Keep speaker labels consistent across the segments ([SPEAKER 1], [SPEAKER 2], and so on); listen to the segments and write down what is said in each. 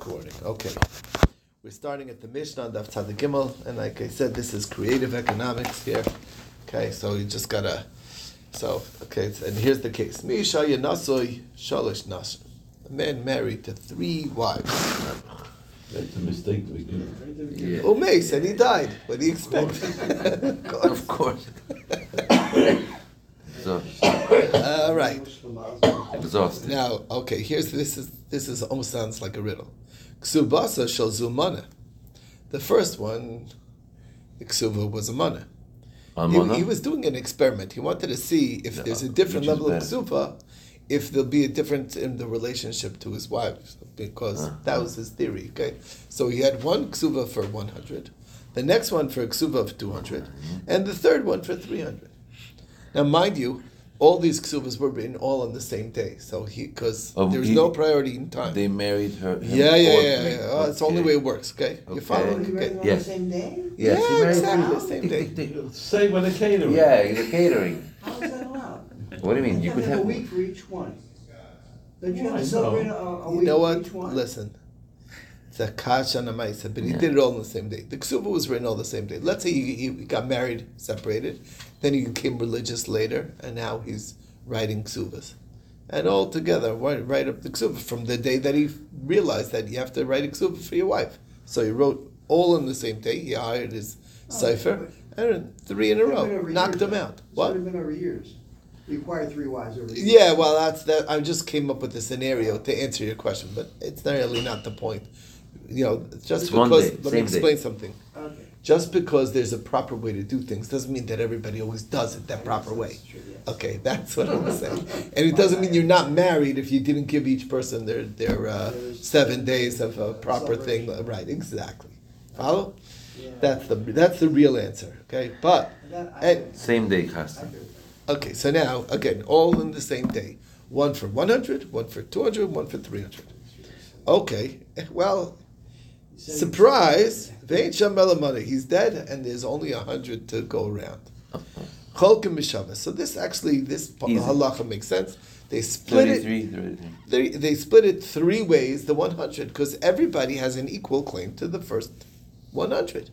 [SPEAKER 1] recording. Okay. We're starting at the Mishnah on Daf Tzad Gimel, and like I said, this is creative economics here. Okay, so you just gotta. So okay, and here's the case: Misha Yanasoi Shalish Nash. A man married to three wives.
[SPEAKER 2] That's a mistake we do.
[SPEAKER 3] Yeah.
[SPEAKER 1] Umeis, and he died. What do you expect?
[SPEAKER 3] Of course. so
[SPEAKER 1] All right.
[SPEAKER 3] exhausted.
[SPEAKER 1] Now, okay, here's this is this is almost sounds like a riddle. Ksubasa shel zumana. The first one, the ksuva was a mana. He, he was doing an experiment. He wanted to see if
[SPEAKER 3] Yeah,
[SPEAKER 1] there's a different level of ksuva, if there'll be a difference in the relationship to his wives, because
[SPEAKER 3] Uh-huh.
[SPEAKER 1] that was his theory. Okay, so he had one ksuva for one hundred, the next one for a ksuva of two hundred,
[SPEAKER 3] Uh-huh.
[SPEAKER 1] and the third one for three hundred. Now, mind you, all these ksuvas were written all on the same day, so he because
[SPEAKER 3] Oh,
[SPEAKER 1] there's
[SPEAKER 3] he-
[SPEAKER 1] no priority in time.
[SPEAKER 3] They married her. him
[SPEAKER 1] yeah, yeah, yeah, yeah. Oh, it's the only way it works. Okay, you follow?
[SPEAKER 3] You
[SPEAKER 1] Okay.
[SPEAKER 4] on
[SPEAKER 3] Yes.
[SPEAKER 4] the same day?
[SPEAKER 3] Yes,
[SPEAKER 1] Yeah, exactly, the same day.
[SPEAKER 3] they-
[SPEAKER 2] Say when the catering.
[SPEAKER 3] Yeah, the catering.
[SPEAKER 4] How is that allowed?
[SPEAKER 3] What do you mean? You
[SPEAKER 4] You
[SPEAKER 3] could
[SPEAKER 4] have a week for each one. Don't you
[SPEAKER 2] Well,
[SPEAKER 4] have
[SPEAKER 2] I
[SPEAKER 4] to celebrate a,
[SPEAKER 2] know.
[SPEAKER 4] a
[SPEAKER 1] You
[SPEAKER 4] week
[SPEAKER 1] know
[SPEAKER 4] for
[SPEAKER 1] what?
[SPEAKER 4] each one?
[SPEAKER 1] Listen, it's a kasha and a maisa, but he
[SPEAKER 3] Yeah.
[SPEAKER 1] did it all on the same day. The ksuba was written all the same day. Let's say he, he got married, separated, then he became religious later, and now he's writing ksubas. And all together, write, write up the ksuba from the day that he realized that you have to write a ksuba for your wife. So he wrote all on the same day. He hired his
[SPEAKER 4] Oh,
[SPEAKER 1] cipher, and three in a row, knocked
[SPEAKER 4] years,
[SPEAKER 1] them out.
[SPEAKER 4] It's
[SPEAKER 1] What?
[SPEAKER 4] only been over years. You acquired three wives over.
[SPEAKER 1] Yeah, well, that's that. I just came up with a scenario to answer your question, but it's not really not the point. You know, just
[SPEAKER 3] It's one
[SPEAKER 1] because
[SPEAKER 3] day,
[SPEAKER 1] let me
[SPEAKER 3] same day.
[SPEAKER 1] explain something.
[SPEAKER 4] Okay.
[SPEAKER 1] Just because there's a proper way to do things doesn't mean that everybody always does it that proper way.
[SPEAKER 4] True, yes.
[SPEAKER 1] Okay, that's what I'm saying. And it doesn't mean you're not married if you didn't give each person their their uh, seven days of a proper thing. Right, exactly. Follow?
[SPEAKER 4] Yeah.
[SPEAKER 1] That's the that's the real answer. Okay, but and,
[SPEAKER 3] Same day,
[SPEAKER 4] I
[SPEAKER 3] Chasta.
[SPEAKER 4] agree with
[SPEAKER 1] Okay, so now again, all in the same day. One for 100, one for 200, one for 300. Okay, well,
[SPEAKER 4] that. So-
[SPEAKER 1] surprise, Vein Shamela money. He's dead, and there's only a 100 to go around. Cholkim Mishava. So this actually, this
[SPEAKER 3] Easy.
[SPEAKER 1] halacha makes sense. They split it.
[SPEAKER 3] 33, 33.
[SPEAKER 1] They, they split it three ways. The 100, because everybody has an equal claim to the first 100.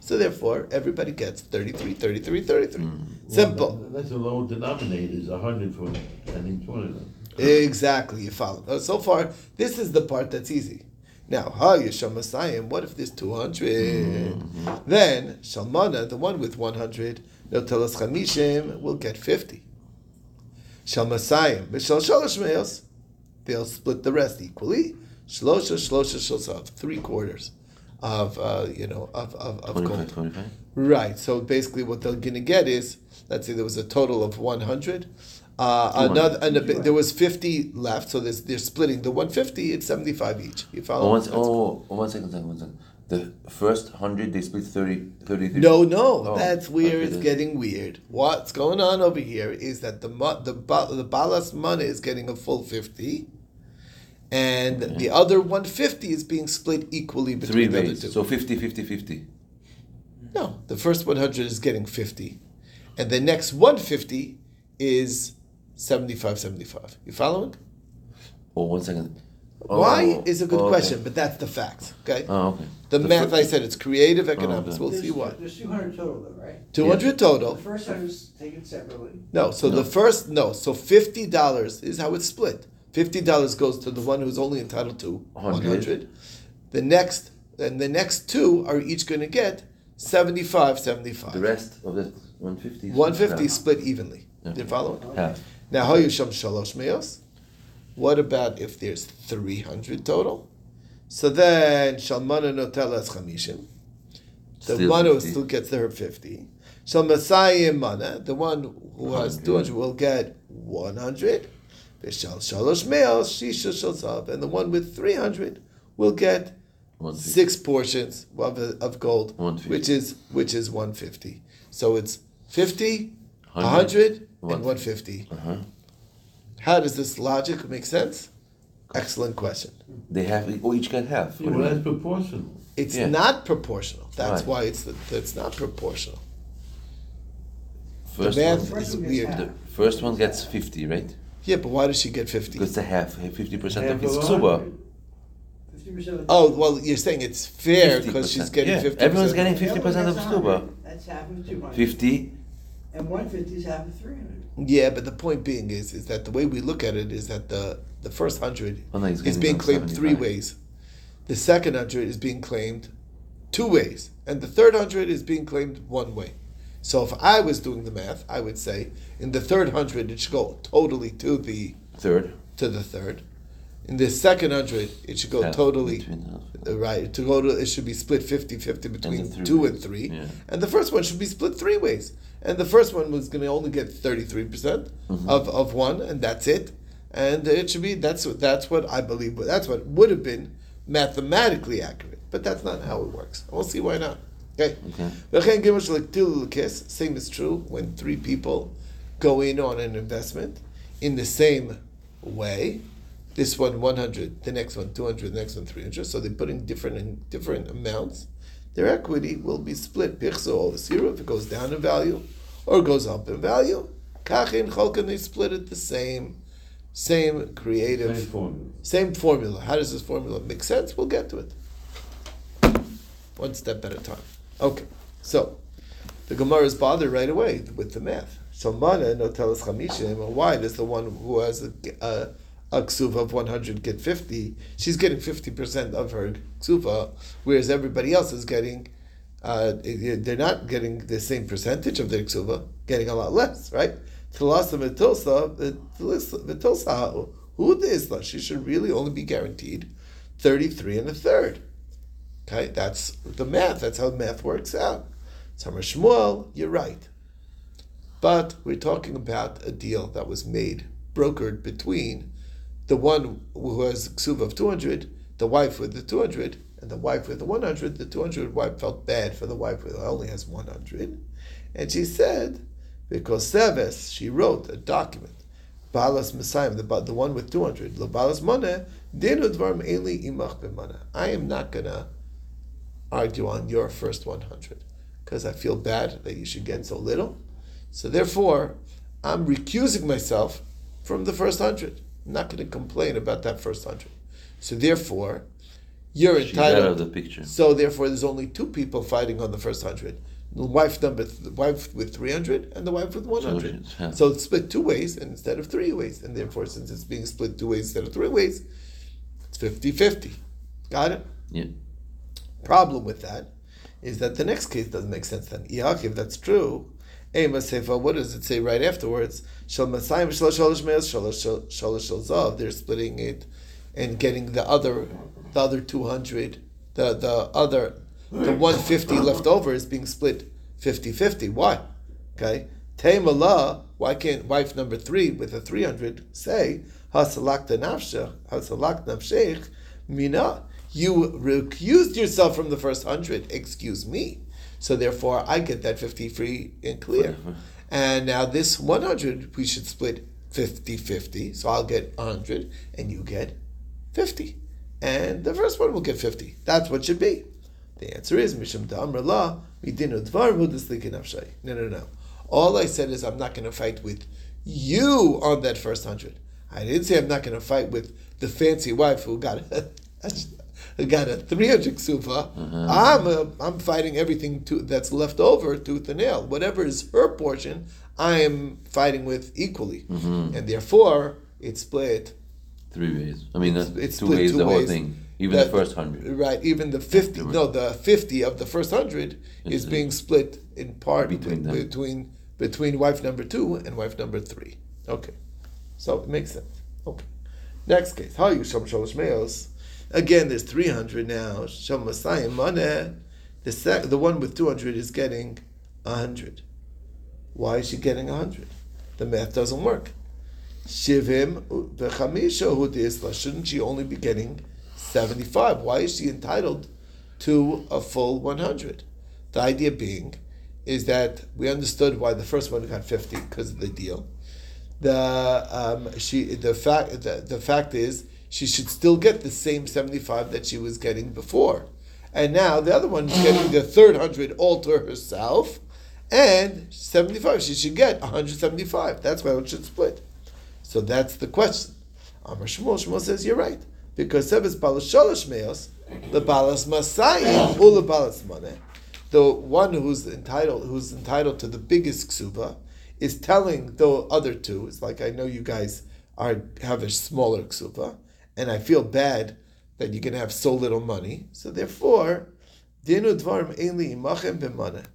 [SPEAKER 1] So therefore, everybody gets 33, 33, 33. Simple.
[SPEAKER 2] Well, that- That's a low denominator, is a hundred for and each one of them.
[SPEAKER 1] Exactly, you follow. Uh, So far, this is the part that's easy. Now, ha Yesham Masayim, what if there's 200? Then, Shalmana, the one with 100, no telas chamishim, will get 50. Shalmasayim, Mishal Shalosh Meos, they'll split the rest equally. Shlosha, Shlosha, Shlosha, three quarters of, uh, you know, of, of, of
[SPEAKER 3] 25,
[SPEAKER 1] gold.
[SPEAKER 3] 25.
[SPEAKER 1] Right. So basically, what they're going to get is, let's say there was a total of one hundred. Uh, another, and a, bit- there was fifty left, so there's, they're splitting the one fifty. It's seventy five each. You follow?
[SPEAKER 3] Oh, one, oh, oh, one second, second, one second. The first 100, they split 30, 33.
[SPEAKER 1] No, no,
[SPEAKER 3] Oh,
[SPEAKER 1] that's where
[SPEAKER 3] okay,
[SPEAKER 1] it's
[SPEAKER 3] then.
[SPEAKER 1] getting weird. What's going on over here is that the mo- the the balas money is getting a full fifty, and the other one fifty is being split equally
[SPEAKER 3] Three
[SPEAKER 1] between the other two.
[SPEAKER 3] So 50, 50, 50.
[SPEAKER 1] No, the first 100 is getting 50. And the next 150 is 75 75. You following?
[SPEAKER 3] Oh, one second.
[SPEAKER 1] Oh, why
[SPEAKER 3] Oh,
[SPEAKER 1] is a good oh,
[SPEAKER 3] okay.
[SPEAKER 1] question, but that's the fact. Okay?
[SPEAKER 3] Oh, okay.
[SPEAKER 1] the, math,
[SPEAKER 3] fir-
[SPEAKER 1] I said, it's creative oh, economics.
[SPEAKER 3] okay.
[SPEAKER 1] We'll
[SPEAKER 4] There's-
[SPEAKER 1] see why.
[SPEAKER 4] There's two hundred total though, right?
[SPEAKER 1] 200 total.
[SPEAKER 4] The first hundred's taken separately.
[SPEAKER 1] No, so
[SPEAKER 3] No.
[SPEAKER 1] the first, no, so $50 is how it's split. $50 goes to the one who's only entitled to
[SPEAKER 3] 100.
[SPEAKER 1] 100. The next, and the next two are each going to get 75 75.
[SPEAKER 3] The rest of the 150.
[SPEAKER 1] 150 split evenly.
[SPEAKER 3] Okay.
[SPEAKER 1] You follow?
[SPEAKER 3] Half.
[SPEAKER 1] Now, how you sham shalosh meos? What about if there's 300 total? So then, shalmana notelas chamishim. The one who still gets her 50. So Masayim mana, the one who has 200 will get 100. Vishal shalosh meos, shisha shalzav. And the one with 300 will get six portions of, of gold, which is which is 150. So it's 50,
[SPEAKER 3] 100,
[SPEAKER 1] 100, and
[SPEAKER 3] 150.
[SPEAKER 1] 150.
[SPEAKER 3] Uh-huh.
[SPEAKER 1] How does this logic make sense? Excellent question.
[SPEAKER 3] They have, oh, each can have.
[SPEAKER 2] Yeah, well, that's proportional.
[SPEAKER 1] It's
[SPEAKER 3] Yeah.
[SPEAKER 1] not proportional. That's
[SPEAKER 3] Right.
[SPEAKER 1] why it's it's not proportional.
[SPEAKER 3] First
[SPEAKER 1] math
[SPEAKER 3] one,
[SPEAKER 4] First
[SPEAKER 1] is
[SPEAKER 4] one gets
[SPEAKER 1] weird.
[SPEAKER 3] the first one gets 50, right?
[SPEAKER 1] Yeah, but why does she get 50?
[SPEAKER 3] Because the half, 50%
[SPEAKER 2] Half
[SPEAKER 3] of his
[SPEAKER 2] of
[SPEAKER 3] ksuba.
[SPEAKER 2] hundred.
[SPEAKER 4] percent of.
[SPEAKER 1] Oh, well, you're saying it's fair because she's
[SPEAKER 3] 50%.
[SPEAKER 1] getting
[SPEAKER 3] Yeah,
[SPEAKER 1] fifty.
[SPEAKER 3] everyone's getting 50% of
[SPEAKER 4] gets
[SPEAKER 3] ksuba.
[SPEAKER 4] 100. That's half of two hundred.
[SPEAKER 3] Fifty.
[SPEAKER 4] And one fifty is half of three hundred.
[SPEAKER 1] Yeah, but the point being is, is that the way we look at it is that the the first hundred
[SPEAKER 3] Oh, no, he's
[SPEAKER 1] is being
[SPEAKER 3] about
[SPEAKER 1] claimed three ways. The second hundred is being claimed two ways, and the third hundred is being claimed one way. So if I was doing the math, I would say in the third hundred it should go totally to the
[SPEAKER 3] Third.
[SPEAKER 1] to the third. In the second hundred, it should go
[SPEAKER 3] Half
[SPEAKER 1] totally
[SPEAKER 3] between
[SPEAKER 1] uh, right. To go to it should be split 50-50 between
[SPEAKER 3] three
[SPEAKER 1] two
[SPEAKER 3] ways.
[SPEAKER 1] and three,
[SPEAKER 3] Yeah.
[SPEAKER 1] and the first one should be split three ways. And the first one was going to only get thirty three percent
[SPEAKER 3] Mm-hmm.
[SPEAKER 1] of of one, and that's it. And it should be that's what that's what I believe. But that's what would have been mathematically accurate, but that's not how it works. We'll see why not. Okay.
[SPEAKER 3] Okay.
[SPEAKER 1] V'chein gimel shel til l'kis, Same is true when three people go in on an investment in the same way. This one 100, the next one 200, the next one 300. So they put in different different amounts. Their equity will be split. Pichso or zero if it goes down in value or goes up in value. Kachin cholkan they split it the same, same creative,
[SPEAKER 2] Same formula.
[SPEAKER 1] same formula. How does this formula make sense? We'll get to it. One step at a time. Okay, so the Gemara is bothered right away with the math. So mana no tell us chamishim. Why does the one who has a, a, a ksuva of one hundred get fifty? She's getting fifty percent of her ksuva, whereas everybody else is getting. Uh, they're not getting the same percentage of their ksuva, getting a lot less, right? Tilasa v'tilsa v'tilsa who the isla? She should really only be guaranteed thirty-three and a third. Okay, that's the math. That's how math works out. Summer Shmuel, you're right. But we're talking about a deal that was made, brokered between the one who has ksuva of 200, the wife with the 200, and the wife with the 100. The 200 wife felt bad for the wife who only has 100. And she said, because Seves, she wrote a document, Balas Masayim, the, the one with 200, Lo Balas Moneh, Dinu Dvarm Eli Imach B'Moneh. I am not going to argue on your first 100 because I feel bad that you should get so little. So therefore, I'm recusing myself from the first 100. I'm not going to complain about that first 100. So therefore, you're
[SPEAKER 3] She's out
[SPEAKER 1] entitled.
[SPEAKER 3] of the picture.
[SPEAKER 1] So therefore, there's only two people fighting on the first 100. The wife number, the wife with 300 and the wife with 100.
[SPEAKER 3] it's half.
[SPEAKER 1] So it's split two ways instead of three ways. And therefore, since it's being split two ways instead of three ways, it's 50-50. Got it?
[SPEAKER 3] Yeah.
[SPEAKER 1] problem with that is that the next case doesn't make sense then. Yaakov, if that's true, Ema Sefa, what does it say right afterwards? Shal Masayim Shalosh Shalosh Me'ez Shalosh Shalosh. They're splitting it and getting the other, the other 200, the, the other, the 150 left over is being split 50-50. Why? Okay? Taimala, why can't wife number three with a 300 say, Hasalakta Nafshech, Hasalak Nafshech, Mina, you recused yourself from the first hundred, excuse me. So therefore, I get that 50 free and clear. And now this 100, we should split 50-50. So I'll get 100 and you get 50. And the first one will get 50. That's what should be. The answer is Misham Da'amr La, Midinu Dvar Hudaslik Nafshay. No, no, no. All I said is I'm not going to fight with you on that first hundred. I didn't say I'm not going to fight with the fancy wife who got who got a 300 ksufa. I'm, uh, I'm fighting everything to, that's left over tooth and nail. Whatever is her portion, I am fighting with equally. And therefore, it's split
[SPEAKER 3] Three ways. I mean,
[SPEAKER 1] it's, it's
[SPEAKER 3] two ways,
[SPEAKER 1] two
[SPEAKER 3] the whole thing. Even
[SPEAKER 1] That-
[SPEAKER 3] the first hundred.
[SPEAKER 1] Right, even the 50, no, the 50 of the first 100 is
[SPEAKER 3] uh,
[SPEAKER 1] being split in part
[SPEAKER 3] between
[SPEAKER 1] between, between between wife number 2 and wife number 3. Okay. So it makes sense. Okay. Next case. How you Shom Shalosh Meos? Again, there's 300 now. Maneh. The, sec- the one with 200 is getting 100. Why is she getting 100? The math doesn't work. Shivim v'chamisha hu d'isla. Shouldn't she only be getting 75? Why is she entitled to a full 100? The idea being is that we understood why the first one got 50 because of the deal. The um, she the fact the, the fact is she should still get the same 75 that she was getting before. And now the other one is getting the third hundred all to herself, and 75 she should get 175. That's why it should split. So that's the question. Amar Shmuel, Shmuel says, you're right. Because Sebes Balas Shalosh Meos, the Balas Masayim, Ula Balas Maneh, the one who's entitled who's entitled to the biggest ksuba is telling the other two, it's like I know you guys are have a smaller ksuba, and I feel bad that you're gonna have so little money. So therefore, Dinu Dvarim Eli Imachem B'maneh.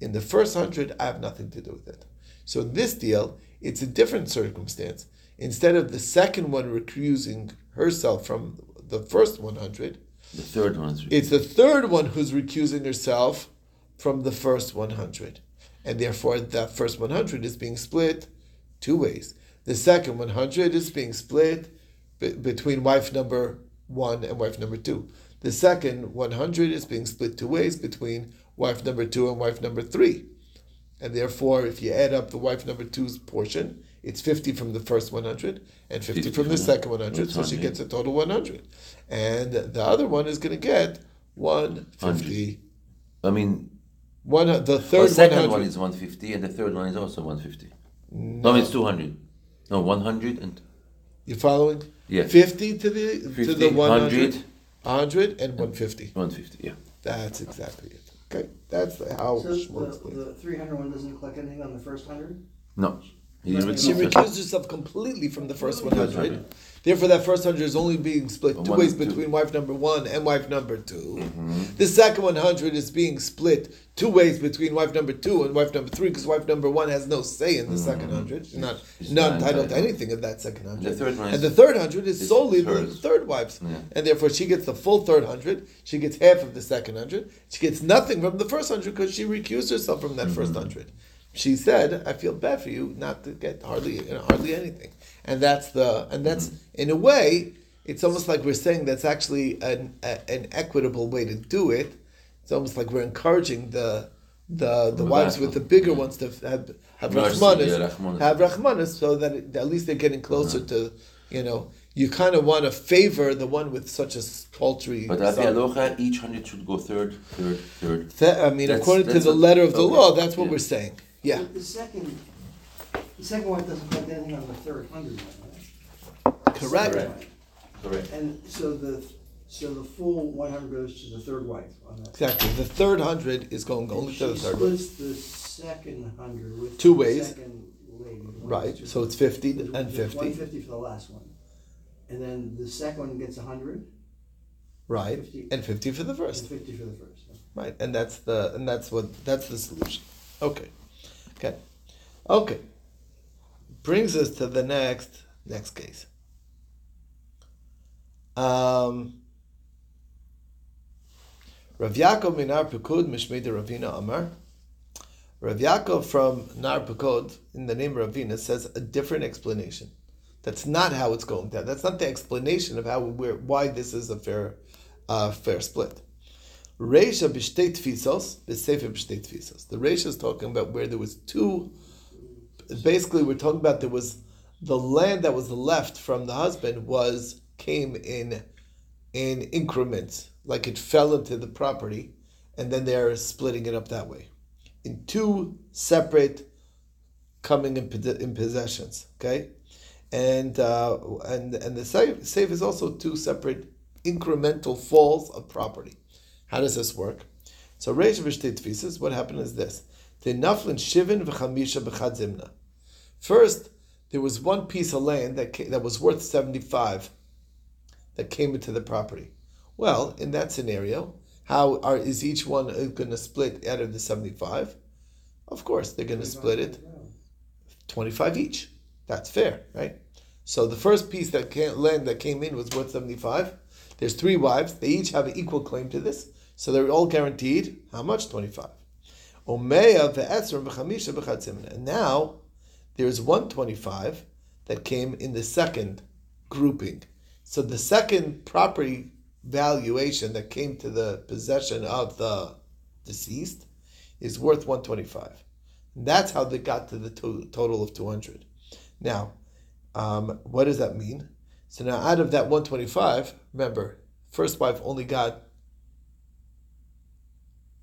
[SPEAKER 1] In the first hundred, I have nothing to do with it. So in this deal, it's a different circumstance. Instead of the second one recusing herself from the first 100,
[SPEAKER 3] The third one is
[SPEAKER 1] it's the third one who's recusing herself from the first 100. And therefore, that first 100 is being split two ways. The second 100 is being split be- between wife number one and wife number two. The second 100 is being split two ways between wife number two and wife number three. And therefore, if you add up the wife number two's portion, it's 50 from the first 100 and 50,
[SPEAKER 3] 50
[SPEAKER 1] from the second 100, so she gets a total 100. And the other one is going to get 150.
[SPEAKER 3] I mean,
[SPEAKER 1] One, the
[SPEAKER 3] the
[SPEAKER 1] third
[SPEAKER 3] second
[SPEAKER 1] 100.
[SPEAKER 3] one is 150, and the third one is also 150. No, mean, it's 200. No, 100 and
[SPEAKER 1] You following?
[SPEAKER 3] Yeah,
[SPEAKER 1] 50 to the to the 100,
[SPEAKER 3] 100,
[SPEAKER 1] 100 and 150.
[SPEAKER 3] 150. Yeah.
[SPEAKER 1] That's exactly it. Okay, that's the, how
[SPEAKER 4] So
[SPEAKER 1] Shmuel explains it.
[SPEAKER 4] the, the three hundred one doesn't collect anything on the first hundred?
[SPEAKER 3] No. He
[SPEAKER 4] She
[SPEAKER 3] recused
[SPEAKER 1] She
[SPEAKER 3] herself.
[SPEAKER 1] recused herself completely from the first
[SPEAKER 3] Completely.
[SPEAKER 1] 100. Therefore, that first 100 is only being split two
[SPEAKER 3] One
[SPEAKER 1] ways
[SPEAKER 3] and two.
[SPEAKER 1] between wife number one and wife number 2
[SPEAKER 3] Mm-hmm.
[SPEAKER 1] The second 100 is being split two ways between wife number two and wife number three because wife number one has no say in the second 100. She's not,
[SPEAKER 3] She's
[SPEAKER 1] not entitled to anything of that second 100.
[SPEAKER 3] The third one
[SPEAKER 1] and the third 100 is solely the third wife's.
[SPEAKER 3] Yeah.
[SPEAKER 1] And therefore, she gets the full third 100. She gets half of the second 100. She gets nothing from the first 100 because she recused herself from that first 100. She said, "I feel bad for you not to get hardly you know, hardly anything," and that's the and that's mm-hmm. in a way, it's almost like we're saying that's actually an a, an equitable way to do it. It's almost like we're encouraging the the the wives with the bigger ones to have have
[SPEAKER 3] Mercy,
[SPEAKER 1] rachmanis, have rachmanis, so that it, at least they're getting closer to you know. You kind of want to favor the one with such a paltry.
[SPEAKER 3] But Avi
[SPEAKER 1] son.
[SPEAKER 3] Aloha, each hundred should go third, third, third.
[SPEAKER 1] That- I mean,
[SPEAKER 3] That's-
[SPEAKER 1] according to the letter of the
[SPEAKER 3] okay.
[SPEAKER 1] law, that's what
[SPEAKER 3] Yeah.
[SPEAKER 1] we're saying. Yeah.
[SPEAKER 4] The second, the second one doesn't collect anything on the third hundred one, right?
[SPEAKER 1] Correct.
[SPEAKER 4] Second
[SPEAKER 3] Correct.
[SPEAKER 4] And so the, so the full one hundred goes to the third wife on that.
[SPEAKER 1] Exactly. The third hundred is going only to the
[SPEAKER 4] She
[SPEAKER 1] third one.
[SPEAKER 4] splits the second hundred with.
[SPEAKER 1] Two
[SPEAKER 4] the
[SPEAKER 1] ways.
[SPEAKER 4] Second lady. one
[SPEAKER 1] Right.
[SPEAKER 4] two.
[SPEAKER 1] So it's fifty and
[SPEAKER 4] One
[SPEAKER 1] fifty.
[SPEAKER 4] fifty for the last one. And then the second one gets a hundred
[SPEAKER 1] Right.
[SPEAKER 4] 50.
[SPEAKER 1] And fifty for the
[SPEAKER 4] and
[SPEAKER 1] first.
[SPEAKER 4] fifty for the first.
[SPEAKER 1] Right. And that's the and that's what that's the solution. Okay. Okay. Okay. Brings us to the next next case. Um Rav Yaakov Minar Pekud Mishmei Ravina Amar. Rav Yaakov from Nar Pekod in the name of Ravina says a different explanation. That's not how it's going down. That's not the explanation of how we're, why this is a fair uh, fair split. Reisha b'shtei tfisos, b'sefer b'shtei tfisos. The Reisha is talking about where there was two. Basically, we're talking about there was the land that was left from the husband was came in in increments, like it fell into the property, and then they're splitting it up that way, in two separate coming in, in possessions. Okay, and uh, and and the safe, safe is also two separate incremental falls of property. How does this work? So Reish tfises, what happened is this. The naflin shivin v'chamisha b'chad zimna. First, there was one piece of land that ca- that was worth 75 that came into the property. Well, in that scenario, how are, is each one uh, going to split out of the 75? Of course, they're going to split it 25 each. That's fair, right? So the first piece that came, land that came in was worth 75. There's three wives. They each have an equal claim to this. So they're all guaranteed how much? 25. Omeya ve'esr v'chamisha b'chad. And now there's 125 that came in the second grouping. So the second property valuation that came to the possession of the deceased is worth 125. And that's how they got to the to- total of 200. Now, um, what does that mean? So now out of that 125, remember, first wife only got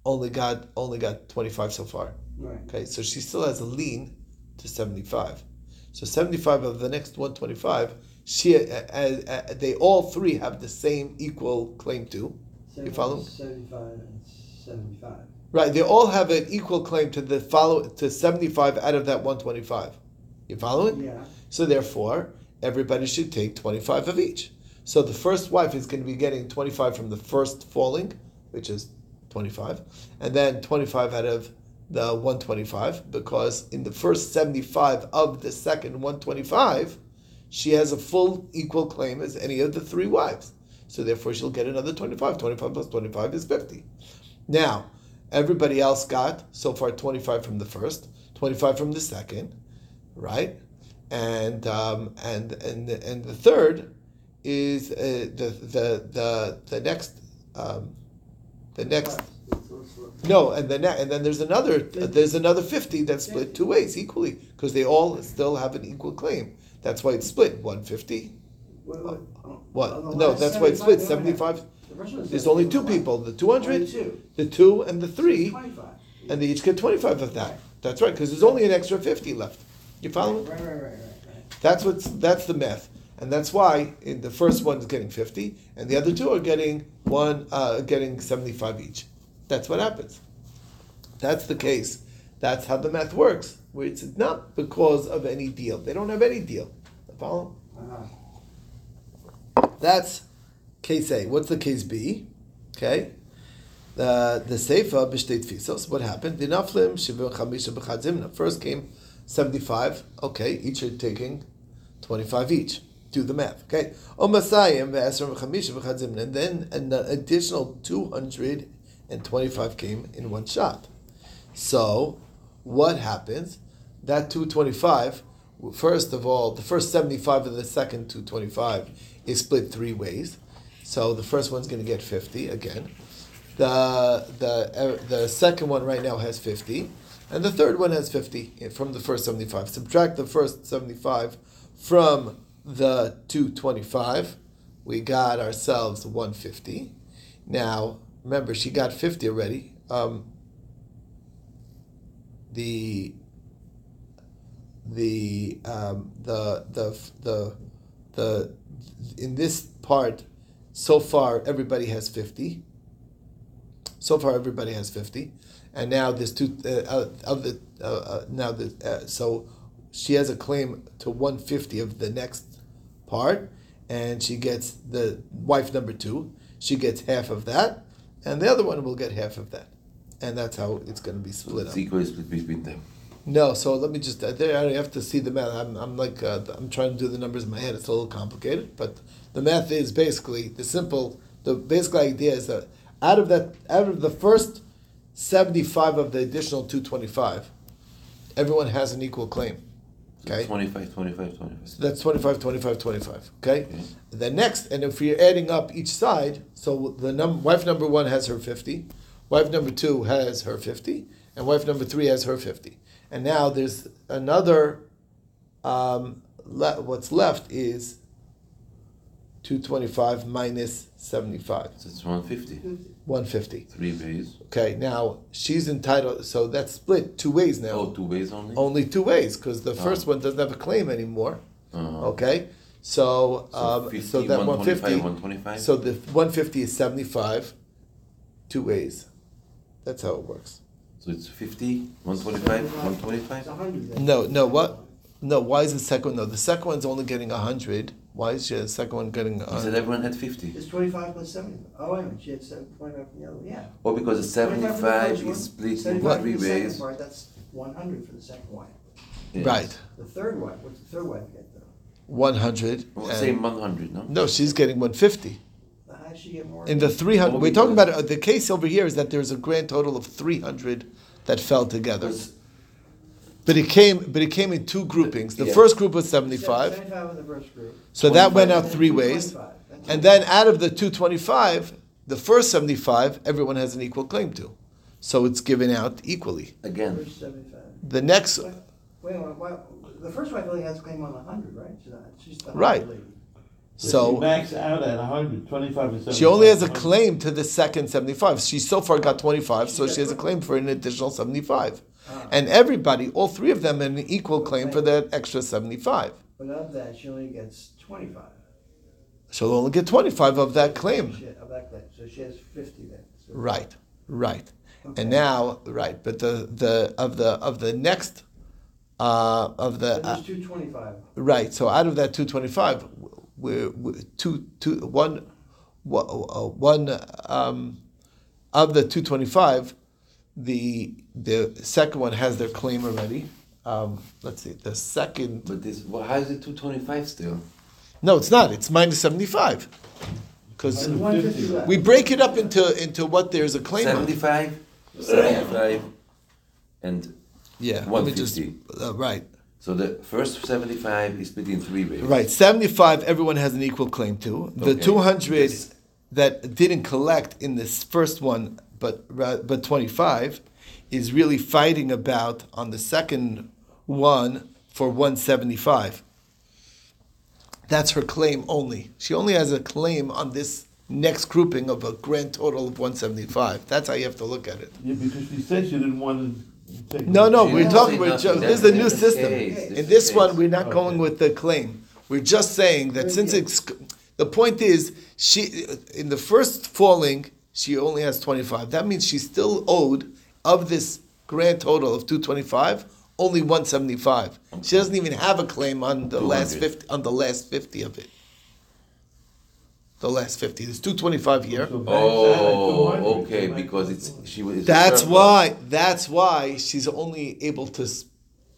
[SPEAKER 1] only got only got 25 so far.
[SPEAKER 4] Right.
[SPEAKER 1] Okay, so she still has a lien to 75. So 75 of the next 125, she, uh, uh, uh, they all three have the same equal claim to. You follow?
[SPEAKER 4] Seventy-five and seventy-five.
[SPEAKER 1] Right, they all have an equal claim to the follow to seventy five out of that one twenty five. You following?
[SPEAKER 4] Yeah.
[SPEAKER 1] So therefore, everybody should take twenty five of each. So the first wife is going to be getting twenty five from the first falling, which is twenty five, and then twenty five out of the one twenty five, because in the first seventy five of the second one twenty five, she has a full equal claim as any of the three wives. So therefore, she'll get another 25. 25 plus 25 is 50. Now, everybody else got so far 25 from the first, 25 from the second, right? And um, and and and the third is uh, the the the the next um, the next no, and then and then there's another there's another 50 that's split two ways equally because they all still have an equal claim. That's why it's split 150.
[SPEAKER 4] Wait, wait,
[SPEAKER 1] What? No, that's why it's split
[SPEAKER 4] 75,
[SPEAKER 1] 75.
[SPEAKER 4] the first one is
[SPEAKER 1] There's only two people, the 200, the two, and the three, and they each get 25 of that. That's right, because there's only an extra 50 left. You follow?
[SPEAKER 4] Right, right, right, right, right.
[SPEAKER 1] That's what's that's the math, and that's why in the first one is getting 50, and the other two are getting one uh, getting 75 each. That's what happens. That's the case. That's how the math works. Where it's not because of any deal. They don't have any deal. That's case A. What's the case B? Okay. The the Seifa b'shtei tfisos. What happened? The naflim shivim chamisha b'chad zimna. First came seventy five. Okay, each are taking twenty five each. Do the math. Okay. Omasayim ve'esrim chamisha b'chad. And then an additional two hundred and twenty five came in one shot. So what happens? That two twenty five. First of all, the first seventy five of the second two twenty five is split three ways. So the first one's going to get 50 again. The, the, uh, the second one right now has 50. And the third one has 50 from the first 75. Subtract the first 75 from the 225. We got ourselves 150. Now, remember, she got 50 already. Um, the the um, the the the the in this part so far everybody has 50 so far everybody has 50 and now there's two uh, of the uh, uh, now the uh, so she has a claim to 150 of the next part and she gets the wife number two. She gets half of that and the other one will get half of that and that's how it's going to be split
[SPEAKER 3] It's
[SPEAKER 1] up
[SPEAKER 3] equally split between them.
[SPEAKER 1] no, so let me just. uh, There, I have to see the math. I'm, I'm like, uh, I'm trying to do the numbers in my head. It's a little complicated, but the math is basically the simple. The basic idea is that out of that, out of the first seventy-five of the additional two twenty-five, everyone has an equal claim.
[SPEAKER 3] So
[SPEAKER 1] Okay.
[SPEAKER 3] 25, 25, 25.
[SPEAKER 1] So that's 25, 25, 25. Okay?
[SPEAKER 3] Okay.
[SPEAKER 1] The next, and if you're adding up each side, so the num- wife number one has her 50, wife number two has her 50, and wife number three has her 50. And now there's another, um, le- what's left is 225 minus 75,
[SPEAKER 3] So it's 150.
[SPEAKER 1] 150.
[SPEAKER 3] Three ways.
[SPEAKER 1] Okay, now she's entitled, so that's split two ways now.
[SPEAKER 3] Oh, two ways only?
[SPEAKER 1] Only two ways, because the first
[SPEAKER 3] Oh.
[SPEAKER 1] one doesn't have a claim anymore.
[SPEAKER 3] Uh-huh.
[SPEAKER 1] Okay, so
[SPEAKER 3] So
[SPEAKER 1] um,
[SPEAKER 3] 50,
[SPEAKER 1] so that one
[SPEAKER 3] 125,
[SPEAKER 1] fifty.
[SPEAKER 3] 125?
[SPEAKER 1] So the one fifty is seventy five, two ways. That's how it works.
[SPEAKER 3] So it's 50, 125,
[SPEAKER 4] It's
[SPEAKER 3] 125?
[SPEAKER 4] a hundred then.
[SPEAKER 1] No, no. What? No. Why is the second? No, the second one's only getting hundred. Why is the second one getting?
[SPEAKER 3] You said everyone had 50.
[SPEAKER 4] It's twenty-five plus seventy. Oh, wait a minute, she had seven, twenty-five from the other one, yeah.
[SPEAKER 3] Or because the
[SPEAKER 4] 25 from the first
[SPEAKER 3] 75
[SPEAKER 4] one,
[SPEAKER 3] is split in
[SPEAKER 4] 75
[SPEAKER 3] three
[SPEAKER 4] from the second
[SPEAKER 3] ways.
[SPEAKER 4] part, That's one hundred for the second wife.
[SPEAKER 3] Yes.
[SPEAKER 1] Right.
[SPEAKER 4] The third wife, what's the third wife get though?
[SPEAKER 1] One hundred.
[SPEAKER 3] Well, same 100, no?
[SPEAKER 1] No, she's getting one fifty.
[SPEAKER 4] How does she get more?
[SPEAKER 1] In the three hundred,
[SPEAKER 3] Well,
[SPEAKER 1] we're talking
[SPEAKER 3] because-
[SPEAKER 1] about uh, the case over here is that there's a grand total of three hundred that fell together.
[SPEAKER 3] Because
[SPEAKER 1] But it came, but it came in two groupings. The
[SPEAKER 3] Yeah.
[SPEAKER 1] first group was seventy-five.
[SPEAKER 4] Seventy-five in the first group.
[SPEAKER 1] So that went out three ways.
[SPEAKER 4] 25.
[SPEAKER 1] And then out of the 225, the first 75, everyone has an equal claim to. So it's given out equally.
[SPEAKER 3] again,
[SPEAKER 4] First seventy-five.
[SPEAKER 1] The next,
[SPEAKER 4] Wait, wait, a minute, why- the first wife only has a claim on the hundred, right? She's not, she's the
[SPEAKER 1] Right.
[SPEAKER 4] hundred lady.
[SPEAKER 2] she
[SPEAKER 1] so
[SPEAKER 2] max out at 100, 25 and
[SPEAKER 1] she only has a claim to the second 75. She so far got 25, so she has a claim for an additional 75.
[SPEAKER 4] Ah.
[SPEAKER 1] And everybody, all three of them, have an equal claim for that extra 75.
[SPEAKER 4] But of that, she only gets twenty-five.
[SPEAKER 1] She'll only get 25 of that claim.
[SPEAKER 4] She- Of that claim, so she has fifty then. So-
[SPEAKER 1] Right, right.
[SPEAKER 4] Okay.
[SPEAKER 1] And now, right, but the, the, of the, of the next, uh, of the, uh,
[SPEAKER 4] there's two twenty-five.
[SPEAKER 1] right, so out of that 225, we're, we're two, two, one, one, uh, one, um, of the 225, the, the second one has their claim already. Um, let's see, the second,
[SPEAKER 3] But this, well, how is it two twenty-five still?
[SPEAKER 1] no, it's not, it's minus 75. Because
[SPEAKER 4] There's one fifty left.
[SPEAKER 1] we break it up into, into what there's a claim on.
[SPEAKER 3] Seventy-five, seventy-five, and,
[SPEAKER 1] Yeah, let just,
[SPEAKER 3] 150.
[SPEAKER 1] uh, right.
[SPEAKER 3] so the first seventy-five is between three ways.
[SPEAKER 1] Right, 75 everyone has an equal claim to. The
[SPEAKER 3] Okay.
[SPEAKER 1] 200
[SPEAKER 3] Yes.
[SPEAKER 1] that didn't collect in this first one, but but 25 is really fighting about on the second one for 175. That's her claim only. She only has a claim on this next grouping of a grand total of 175. That's how you have to look at it.
[SPEAKER 2] Yeah, because she said she didn't want to take.
[SPEAKER 1] No, no, we're talking.
[SPEAKER 3] say
[SPEAKER 1] We're ju- this is a new system. In this one, we're not going with the claim. We're just saying that since it's the point is she in the first falling she only has twenty five. That means she's still owed of this grand total of two twenty five only one seventy five. She doesn't even have a claim on the last fifty on the last fifty of it. The last fifty. There's two twenty five here.
[SPEAKER 2] So back that at
[SPEAKER 3] Oh, okay, because it's, she was.
[SPEAKER 1] That's why. That's why she's only able to.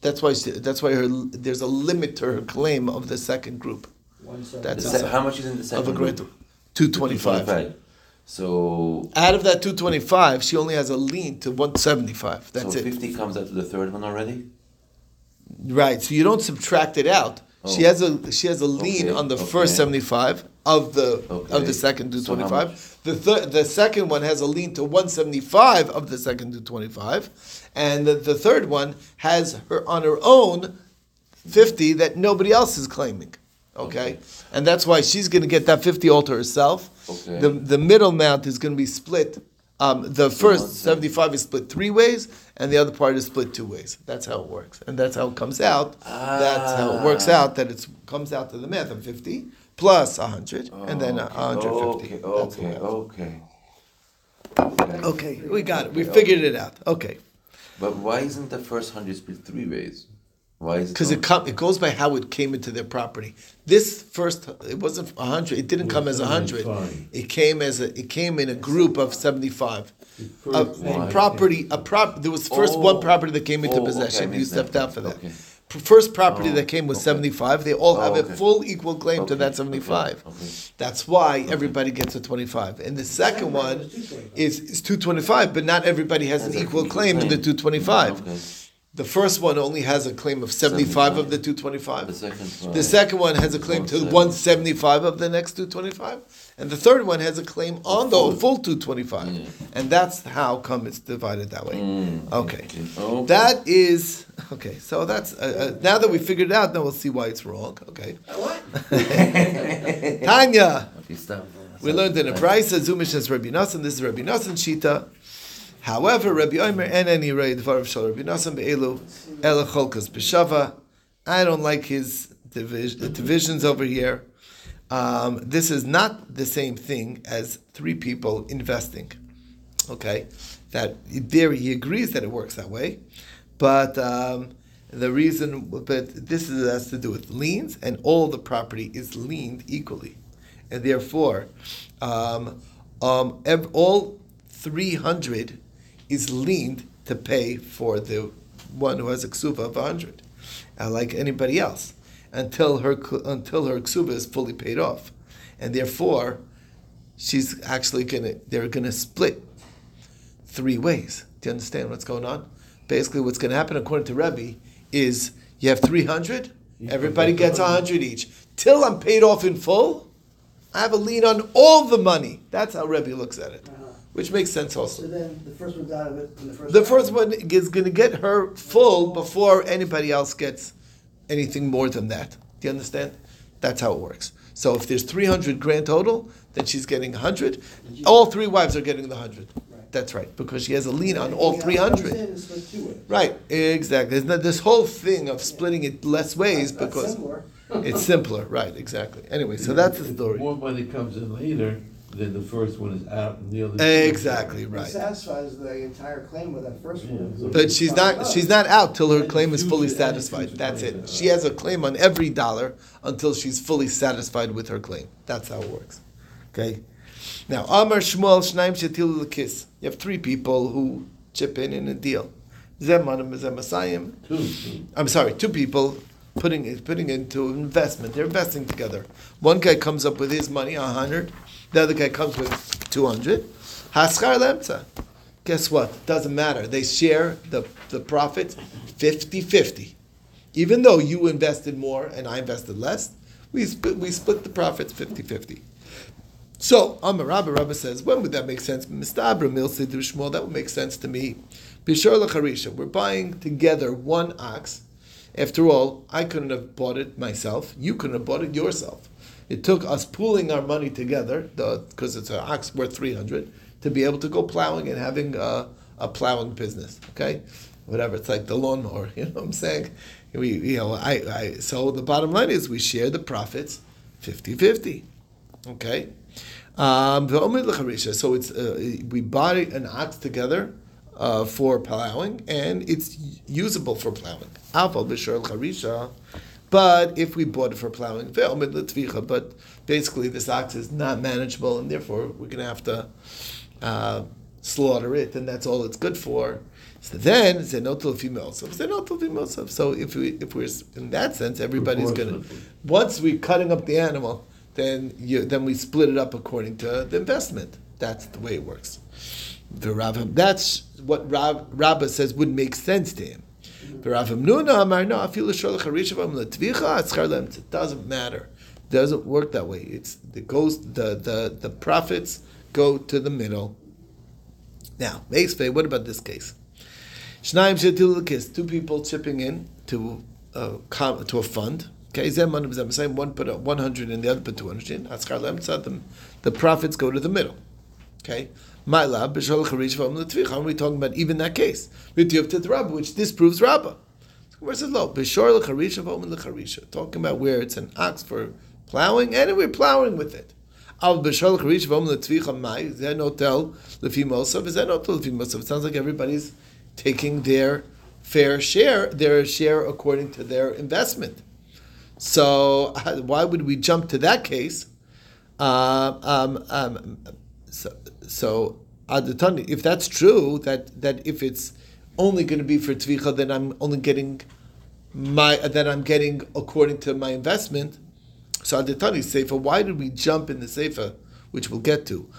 [SPEAKER 1] That's why. She, that's why her. There's a limit to her claim of the second group That's
[SPEAKER 4] seventy.
[SPEAKER 3] se- how much is in the second
[SPEAKER 1] of a grade
[SPEAKER 3] group?
[SPEAKER 1] two twenty five.
[SPEAKER 3] 225. So,
[SPEAKER 1] Out of that two twenty five, she only has a lien to one seventy five. That's
[SPEAKER 3] so
[SPEAKER 1] it.
[SPEAKER 3] fifty comes out to the third one already?
[SPEAKER 1] Right. So you don't subtract it out. She
[SPEAKER 3] Oh.
[SPEAKER 1] has a she has a lien
[SPEAKER 3] Okay,
[SPEAKER 1] on the
[SPEAKER 3] okay.
[SPEAKER 1] first seventy five of the of the second two
[SPEAKER 3] So
[SPEAKER 1] twenty five. The third the second one has a lien to one seventy five of the second two twenty five, and the, the third one has her on her own fifty that nobody else is claiming. Okay, and that's why she's going to get that fifty all to herself.
[SPEAKER 3] Okay.
[SPEAKER 1] The the middle amount is going to be split. Um, the first 75 is split three ways, and the other part is split two ways. That's how it works, and that's how it comes out. That's how it works
[SPEAKER 3] Ah.
[SPEAKER 1] out. That it comes out to the math of fifty plus hundred, and then a hundred fifty.
[SPEAKER 3] Okay, okay, okay. Okay.
[SPEAKER 1] Okay, we got it. We figured it out. Okay,
[SPEAKER 3] But why isn't the first hundred split three ways? Why is it?
[SPEAKER 1] because it come, it goes by how it came into their property. This first, it wasn't a hundred. It didn't come as a hundred. It came as a. It came in a group of seventy-five. A, a property, a prop. There was first oh. one
[SPEAKER 3] Oh.
[SPEAKER 1] property that came into
[SPEAKER 3] Oh, okay,
[SPEAKER 1] possession. you stepped out for that.
[SPEAKER 3] Okay.
[SPEAKER 1] First property
[SPEAKER 3] Oh,
[SPEAKER 1] that came was
[SPEAKER 3] okay.
[SPEAKER 1] seventy-five. They all have
[SPEAKER 3] Oh,
[SPEAKER 1] a full equal claim to that seventy-five.
[SPEAKER 3] okay.
[SPEAKER 1] That's why everybody gets a twenty-five. And the second
[SPEAKER 4] one
[SPEAKER 1] one
[SPEAKER 4] was 225.
[SPEAKER 1] is, is two twenty-five, but not everybody has an
[SPEAKER 3] an
[SPEAKER 1] equal claim to the two twenty-five.
[SPEAKER 3] Okay.
[SPEAKER 1] The first one only has a claim of seventy-five of the 225.
[SPEAKER 3] The second one.
[SPEAKER 1] The second one has a claim to one seventy-five of the next two twenty-five, and the third one has a claim on the
[SPEAKER 3] full.
[SPEAKER 1] full two twenty-five,
[SPEAKER 3] Yeah.
[SPEAKER 1] and that's how come it's divided that way.
[SPEAKER 3] Mm,
[SPEAKER 1] Okay,
[SPEAKER 3] okay.
[SPEAKER 1] that is okay. So that's uh, uh, now that we figured it out. Now we'll see why it's wrong. Okay,
[SPEAKER 4] What?
[SPEAKER 1] Tanya.
[SPEAKER 3] Okay, stop.
[SPEAKER 1] We learned in a price Zumish as Rabbi Nassan. This is Rabbi Nassan Shita. However, Rabbi Omer and any Ray Dvar Shal Rabbi Nassan Be'elu Ela Cholkas B'Shava. I don't like his divis- divisions over here. Um, this is not the same thing as three people investing. Okay, that there he agrees that it works that way, but um, the reason, but this is, has to do with liens, and all the property is liened equally, and therefore, um, um, all three hundred is leaned to pay for the one who has a ksuva of hundred, uh, like anybody else, until her until her ksuva is fully paid off, and therefore, she's actually gonna they're gonna split three ways. Do you understand what's going on? Basically, what's going to happen, according to Rebbe, is you have 300, everybody gets 100 each. Till I'm paid off in full, I have a lien on all the money. That's how Rebbe looks at it. Which makes sense also.
[SPEAKER 4] So then the first one's out of it, and the first.
[SPEAKER 1] The first one is going to get her full before anybody else gets anything more than that. Do you understand? That's how it works. So if there's 300 grand total, then she's getting 100. All three wives are getting the 100.
[SPEAKER 4] Right.
[SPEAKER 1] That's right, because she has a lien on all
[SPEAKER 4] Everything else comes
[SPEAKER 1] 300.
[SPEAKER 4] in, it's split two ways.
[SPEAKER 1] Right, exactly. There's not this whole thing of splitting it less ways because. It's simpler, right? Exactly. Anyway, so that's the story.
[SPEAKER 2] More money comes in later, then the first one is out and the other.
[SPEAKER 1] Exactly
[SPEAKER 4] It
[SPEAKER 1] right.
[SPEAKER 4] satisfies the entire claim with that first one.
[SPEAKER 2] Yeah.
[SPEAKER 1] But she's not she's not out till her claim is fully satisfied. That's it. She has a claim on every dollar until she's fully satisfied with her claim. That's how it works. Okay. Now, Amar Shmuel Shnaim Shetilu Kiss. You have three people who chip in in a deal. Zemanim Zemasayim.
[SPEAKER 2] Two, two.
[SPEAKER 1] I'm sorry, two people putting putting into investment. They're investing together. One guy comes up with his money, a hundred. The other guy comes with two hundred. Haskar lemtza. Guess what? Doesn't matter. They share the, the profits 50-50. Even though you invested more and I invested less, we split, we split the profits 50-50. So, Amar Rabba, Rabba says, when would that make sense? Mistabra Mil Shmuel, that would make sense to me. Bishar Lacharisha, we're buying together one ox. After all, I couldn't have bought it myself. You couldn't have bought it yourself. It took us pooling our money together, because it's an ox worth 300, to be able to go plowing and having a, a plowing business, okay? Whatever, it's like the lawnmower, you know what I'm saying? We, you know, I, I, so the bottom line is we share the profits 50-50, okay? Um, so it's uh, we bought an ox together uh, for plowing, and it's usable for plowing. But if we bought it for plowing, but basically this ox is not manageable, and therefore we're going to have to uh, slaughter it, and that's all it's good for. So then, zenotel fimosov, zenotel fimosov. So if we if we're in that sense, everybody's going to once we're cutting up the animal, then you, then we split it up according to the investment. That's the way it works. The Rav, that's what Rav, Rabba says would make sense to him. Doesn't matter. It doesn't work that way. It's it goes the the the profits go to the middle. Now, Meisvei, what about this case? Two people chipping in to uh, to a fund. Okay, one put one hundred and the other put two hundred in. The the profits go to the middle. Okay, ma'la b'shol charish v'om l'tvicha. Are we talking about even that case? B'tiyov tet rabba, which disproves rabba. Where says lo b'shor l'charisha v'om l'charisha. Talking about where it's an ox for plowing and we're plowing with it. Al b'shol l'charisha v'om l'tvicha mai zenotel mosav zenotel l'fi mosav. It sounds like everybody's taking their fair share, their share according to their investment. So why would we jump to that case? Uh, um, um, so, so Adatani, if that's true, that that if it's only going to be for tvicha, then I'm only getting my then I'm getting according to my investment. So Adatani sefer, why did we jump in the sefer, which we'll get to?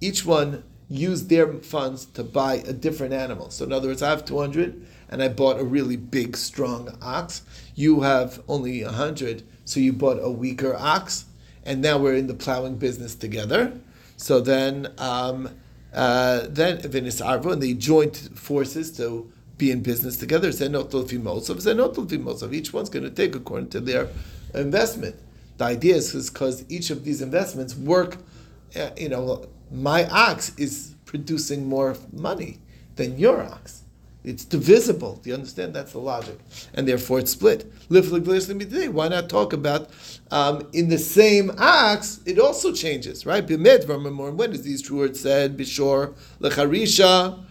[SPEAKER 1] Each one used their funds to buy a different animal. So in other words, I have two hundred and I bought a really big, strong ox. You have only hundred, so you bought a weaker ox, and now we're in the plowing business together. So then, um, uh, then Venice Arvo, and they joined forces to be in business together. Zenotol Fimosov, Zenotol Fimosov. Each one's going to take according to their investment. The idea is because each of these investments work, uh, you know, my ox is producing more money than your ox. It's divisible. Do you understand? That's the logic, and therefore it's split. Why not talk about um, in the same ox? It also changes, right? B'med When is these true words said? Bishor lecharisha.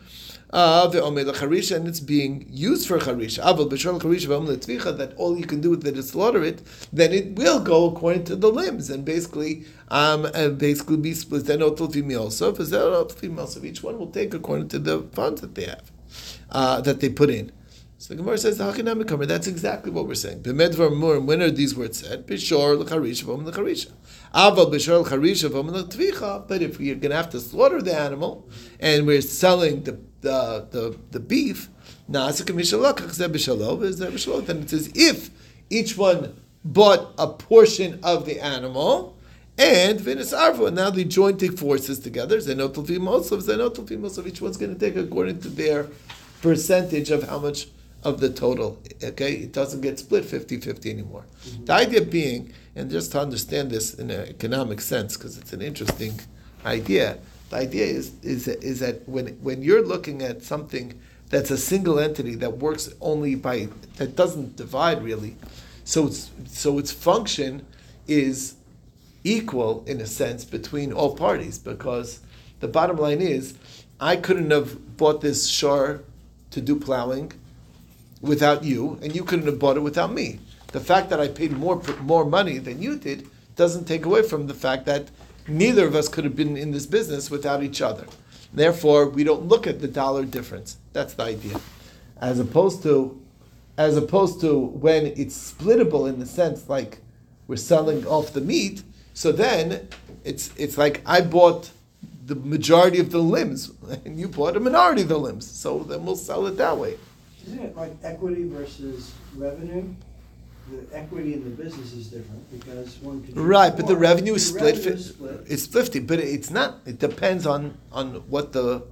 [SPEAKER 1] Uh, lecharisha, and it's being used for charisha. Aval b'shor lecharisha v'omer letvicha. That all you can do with it is slaughter it. Then it will go according to the limbs, and basically, um, and basically be split. Then otel also. So each one will take according to the funds that they have uh, that they put in. So the Gemara says the Hakanam Kamer. That's exactly what we're saying. When are these words said? But if we're going to have to slaughter the animal and we're selling the the the, the beef, then it says if each one bought a portion of the animal. And Venus Arvo, and now they the forces together. Zenotul Fimosov, Zenotul Fimosov, each one's going to take according to their percentage of how much of the total. Okay, it doesn't get split 50-50 anymore. Mm-hmm. The idea being, and just to understand this in an economic sense, because it's an interesting idea. The idea is is is that when when you're looking at something that's a single entity that works only by that doesn't divide really. So its so its function is equal in a sense between all parties because the bottom line is I couldn't have bought this shore to do plowing without you, and you couldn't have bought it without me. The fact that I paid more more money than you did doesn't take away from the fact that neither of us could have been in this business without each other. Therefore, we don't look at the dollar difference. That's the idea. As opposed to as opposed to when it's splittable in the sense like we're selling off the meat, so then it's it's like I bought the majority of the limbs and you bought a minority of the limbs. So then we'll sell it that way.
[SPEAKER 4] Isn't it like equity versus revenue? The equity in the business is different because one
[SPEAKER 1] Right, but the revenue is split.
[SPEAKER 4] revenue
[SPEAKER 1] fi-
[SPEAKER 4] split.
[SPEAKER 1] It's fifty, but it's not. It depends on on what the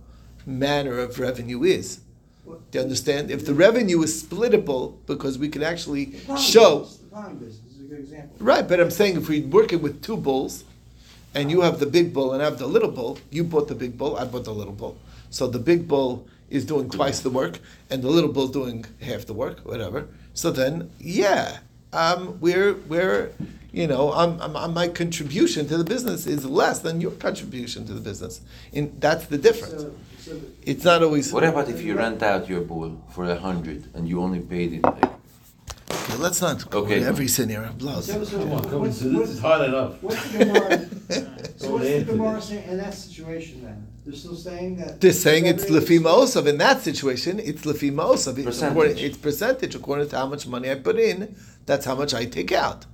[SPEAKER 1] manner of revenue is.
[SPEAKER 4] What-
[SPEAKER 1] Do you understand? If the revenue is splittable, because we can actually show.
[SPEAKER 4] business- The business is a good example.
[SPEAKER 1] Right, but I'm saying if we're working with two bulls, and you have the big bull and I have the little bull, you bought the big bull, I bought the little bull. So the big bull is doing twice the work, and the little bull doing half the work, whatever. So then, yeah, um, we're we're you know, I'm, I'm, I'm- my contribution to the business is less than your contribution to the business. In that's the difference.
[SPEAKER 4] So, so
[SPEAKER 1] It's not always.
[SPEAKER 3] What about if you rent out your bull for a hundred and you only paid it like
[SPEAKER 1] Okay, let's not go
[SPEAKER 3] Okay.
[SPEAKER 1] to every scenario. Blows.
[SPEAKER 4] so, so
[SPEAKER 2] Come on, come on,
[SPEAKER 4] what's,
[SPEAKER 2] so this
[SPEAKER 4] what's,
[SPEAKER 2] is hard enough.
[SPEAKER 4] what's the Gemara, so what's the
[SPEAKER 2] answer
[SPEAKER 4] Gemara saying in that situation then? They're still saying that?
[SPEAKER 1] They're saying it's
[SPEAKER 4] revenue is
[SPEAKER 1] lefima
[SPEAKER 4] split?
[SPEAKER 1] In that situation, it's lefima osov. It's,
[SPEAKER 3] Percentage.
[SPEAKER 1] according- it's percentage according to how much money I put in. That's how much I take out.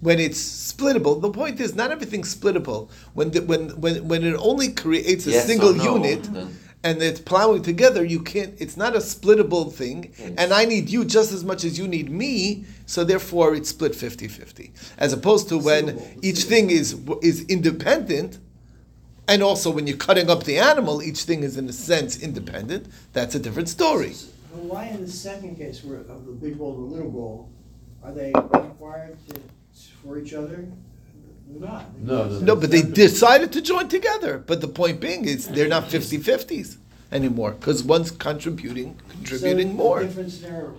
[SPEAKER 1] When it's splittable, the point is not everything's splittable. When the, when when when it only creates a
[SPEAKER 3] Yes or
[SPEAKER 1] single
[SPEAKER 3] no,
[SPEAKER 1] unit
[SPEAKER 3] then-
[SPEAKER 1] and it's plowing together, you can't. It's not a splittable thing.
[SPEAKER 3] Yes.
[SPEAKER 1] And I need you just as much as you need me. So therefore, it's split 50-50. As opposed to when
[SPEAKER 4] Consumable,
[SPEAKER 1] each thing is is independent. And also, when you're cutting up the animal, each thing is in a sense independent. That's a different story.
[SPEAKER 4] So why in the second case where of the big bowl and the little bowl, are they required to, for each other? They're not.
[SPEAKER 2] No, no,
[SPEAKER 1] No, but they decided to join together. But the point being is they're not 50-50s anymore because one's contributing, contributing
[SPEAKER 4] So
[SPEAKER 1] more.
[SPEAKER 4] The difference there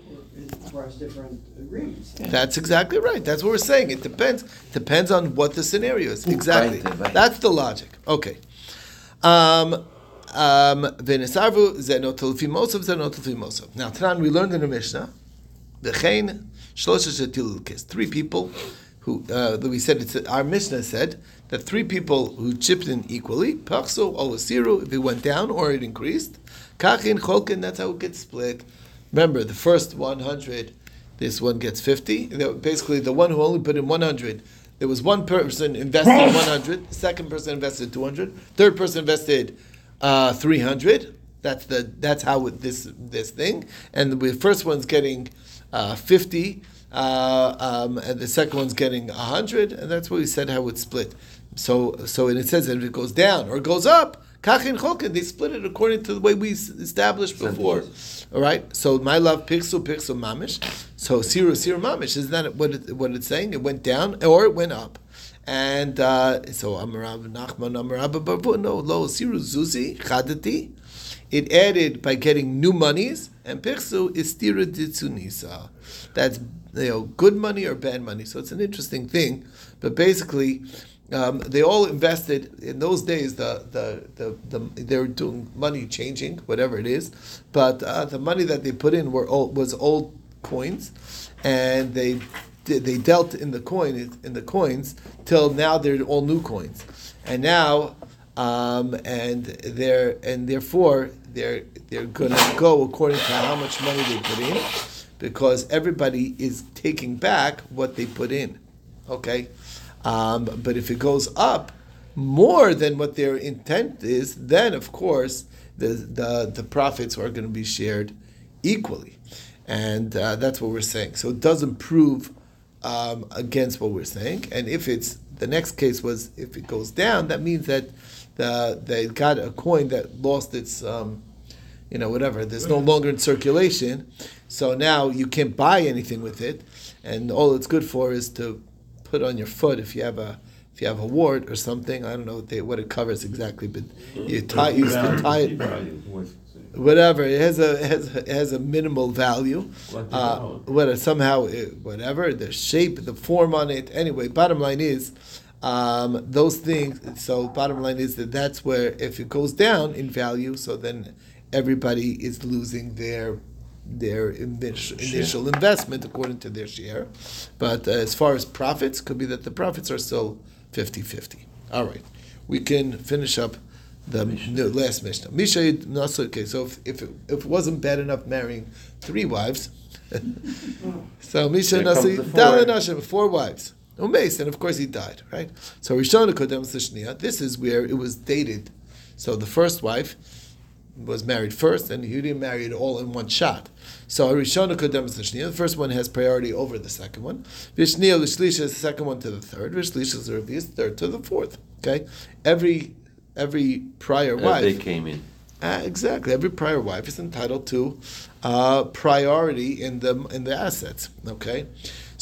[SPEAKER 4] requires different agreements.
[SPEAKER 1] That's exactly right. That's what we're saying. It depends depends on what the scenario is. Exactly.
[SPEAKER 3] Right, right.
[SPEAKER 1] That's the logic. Okay. Um, um, Venesarvu zenot lefimosov zenot lefimosov. Now, Tanan, we learned in the Mishnah, Bechein shlosha shetil Three people who uh, we said it's our Mishnah said that three people who chipped in equally, pachso or siru, if it went down or it increased, kachin cholkin. That's how it gets split. Remember, the first one hundred, this one gets fifty. Basically, the one who only put in one hundred. There was one person invested 100, the person invested 200, third person invested uh, 300. That's the that's how this this thing. And the first one's getting uh, 50, uh, um, and the second one's getting 100, and that's what we said how it's split. So so and it says that if it goes down or goes up, kachin cholkin, they split it according to the way we established before. All right. So my love pixel pixel mamish. So siru siru mamish. Isn't that what it, what it's saying? It went down or it went up. And uh, so Amarav Nachman Amarav Babu no lo siru zuzi chadati. It added by getting new monies, and pixu is stira ditsunisa. That's you know good money or bad money. So it's an interesting thing, but basically. Um, they all invested in those days. The, the, the, the they were doing money changing, whatever it is, but uh, the money that they put in were old, was old coins, and they they dealt in the coin in the coins till now they're all new coins, and now um, and they're and therefore they're they're to go according to how much money they put in, because everybody is taking back what they put in. Okay. Um, but if it goes up more than what their intent is, then of course the the, the profits are going to be shared equally, and uh, that's what we're saying. So it doesn't prove um, against what we're saying. And if it's the next case was if it goes down, that means that the they got a coin that lost its. Um, you know, whatever. There's no longer in circulation, so now you can't buy anything with it, and all it's good for is to put on your foot if you have a if you have a wart or something. I don't know what, they, what it covers exactly, but you tie you can tie it. whatever. It has a it has it has a minimal value.
[SPEAKER 2] What the
[SPEAKER 1] Uh,
[SPEAKER 2] hell?
[SPEAKER 1] what somehow it, whatever the shape, the form on it. Anyway, bottom line is. Um, those things. So, bottom line is that that's where if it goes down in value, so then everybody is losing their their initial, initial investment according to their share. But uh, as far as profits, could be that the profits are still 50-50. All right, we can finish up the the last Mishnah. Misha Nasa. Okay, so if if it, if it wasn't bad enough marrying three wives, so Misha Nasi
[SPEAKER 3] the four.
[SPEAKER 1] Hashem, four wives. Umeis, and of course he died, right? So Rishon Kodem. This is where it was dated. So the first wife was married first, and he didn't marry it all in one shot. So Rishona Kodem Sishnia. The first one has priority over the second one. Vishnia Lishlisha is the second one to the third. Vishlisha is the Revius, third to the fourth. Okay, every every prior
[SPEAKER 3] As
[SPEAKER 1] wife
[SPEAKER 3] they came in.
[SPEAKER 1] uh, exactly. Every prior wife is entitled to uh, priority in the in the assets. Okay,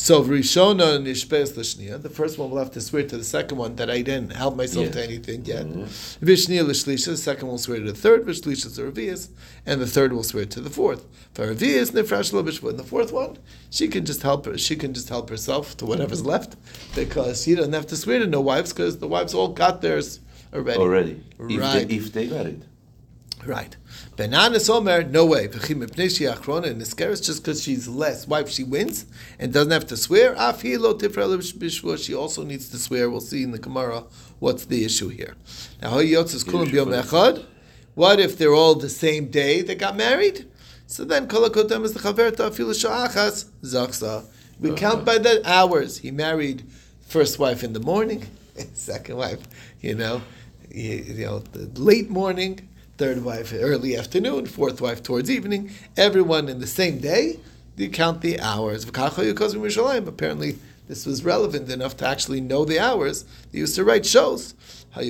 [SPEAKER 1] so Rishona Nishpes Lishnia, the first one will have to swear to the second one that I didn't help myself
[SPEAKER 3] Yes.
[SPEAKER 1] to anything yet.
[SPEAKER 3] Mhm.
[SPEAKER 1] Vishnia Lishlisha, the second will swear to the third. Vishlisha Revius, and the third will swear to the fourth. For Revius Nefresh Lobishva, and the fourth one, she can just help her. She can just help herself to whatever's left because she doesn't have to swear to no wives because the wives all got theirs already.
[SPEAKER 3] Already. If,
[SPEAKER 1] Right.
[SPEAKER 3] they, if they got it.
[SPEAKER 1] Right. Benanis Omer, no way. V'chim mipnei she achrona in Niskeres, just because she's less wife, she wins and doesn't have to swear. Af hi lo tifra le bishvua, she also needs to swear. We'll see in the Gemara what's the issue here. Now, hoy yotzes kulam b'yom echad. What if they're all the same day they got married? So then kol hakotem is the chaverta afilu sha'achas zaksa. We count by the hours. He married first wife in the morning, second wife, you know, you, you know, the late morning, third wife early afternoon, fourth wife towards evening. Everyone in the same day. You count the hours. Apparently, this was relevant enough to actually know the hours. They used to write shows. What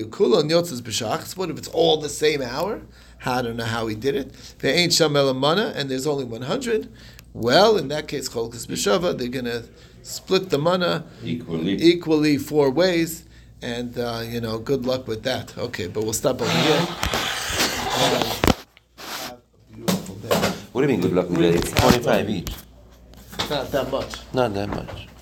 [SPEAKER 1] if it's all the same hour? I don't know how he did it. There ain't shamel mana, and there's only 100. Well, in that case, cholkas b'shava, they're going to split the mana
[SPEAKER 3] Equally.
[SPEAKER 1] equally four ways, and uh, you know, good luck with that. Okay, but we'll stop over here. Have a beautiful day.
[SPEAKER 3] What do you mean good luck with that? It's 25 each.
[SPEAKER 1] Not that much.
[SPEAKER 3] Not that much.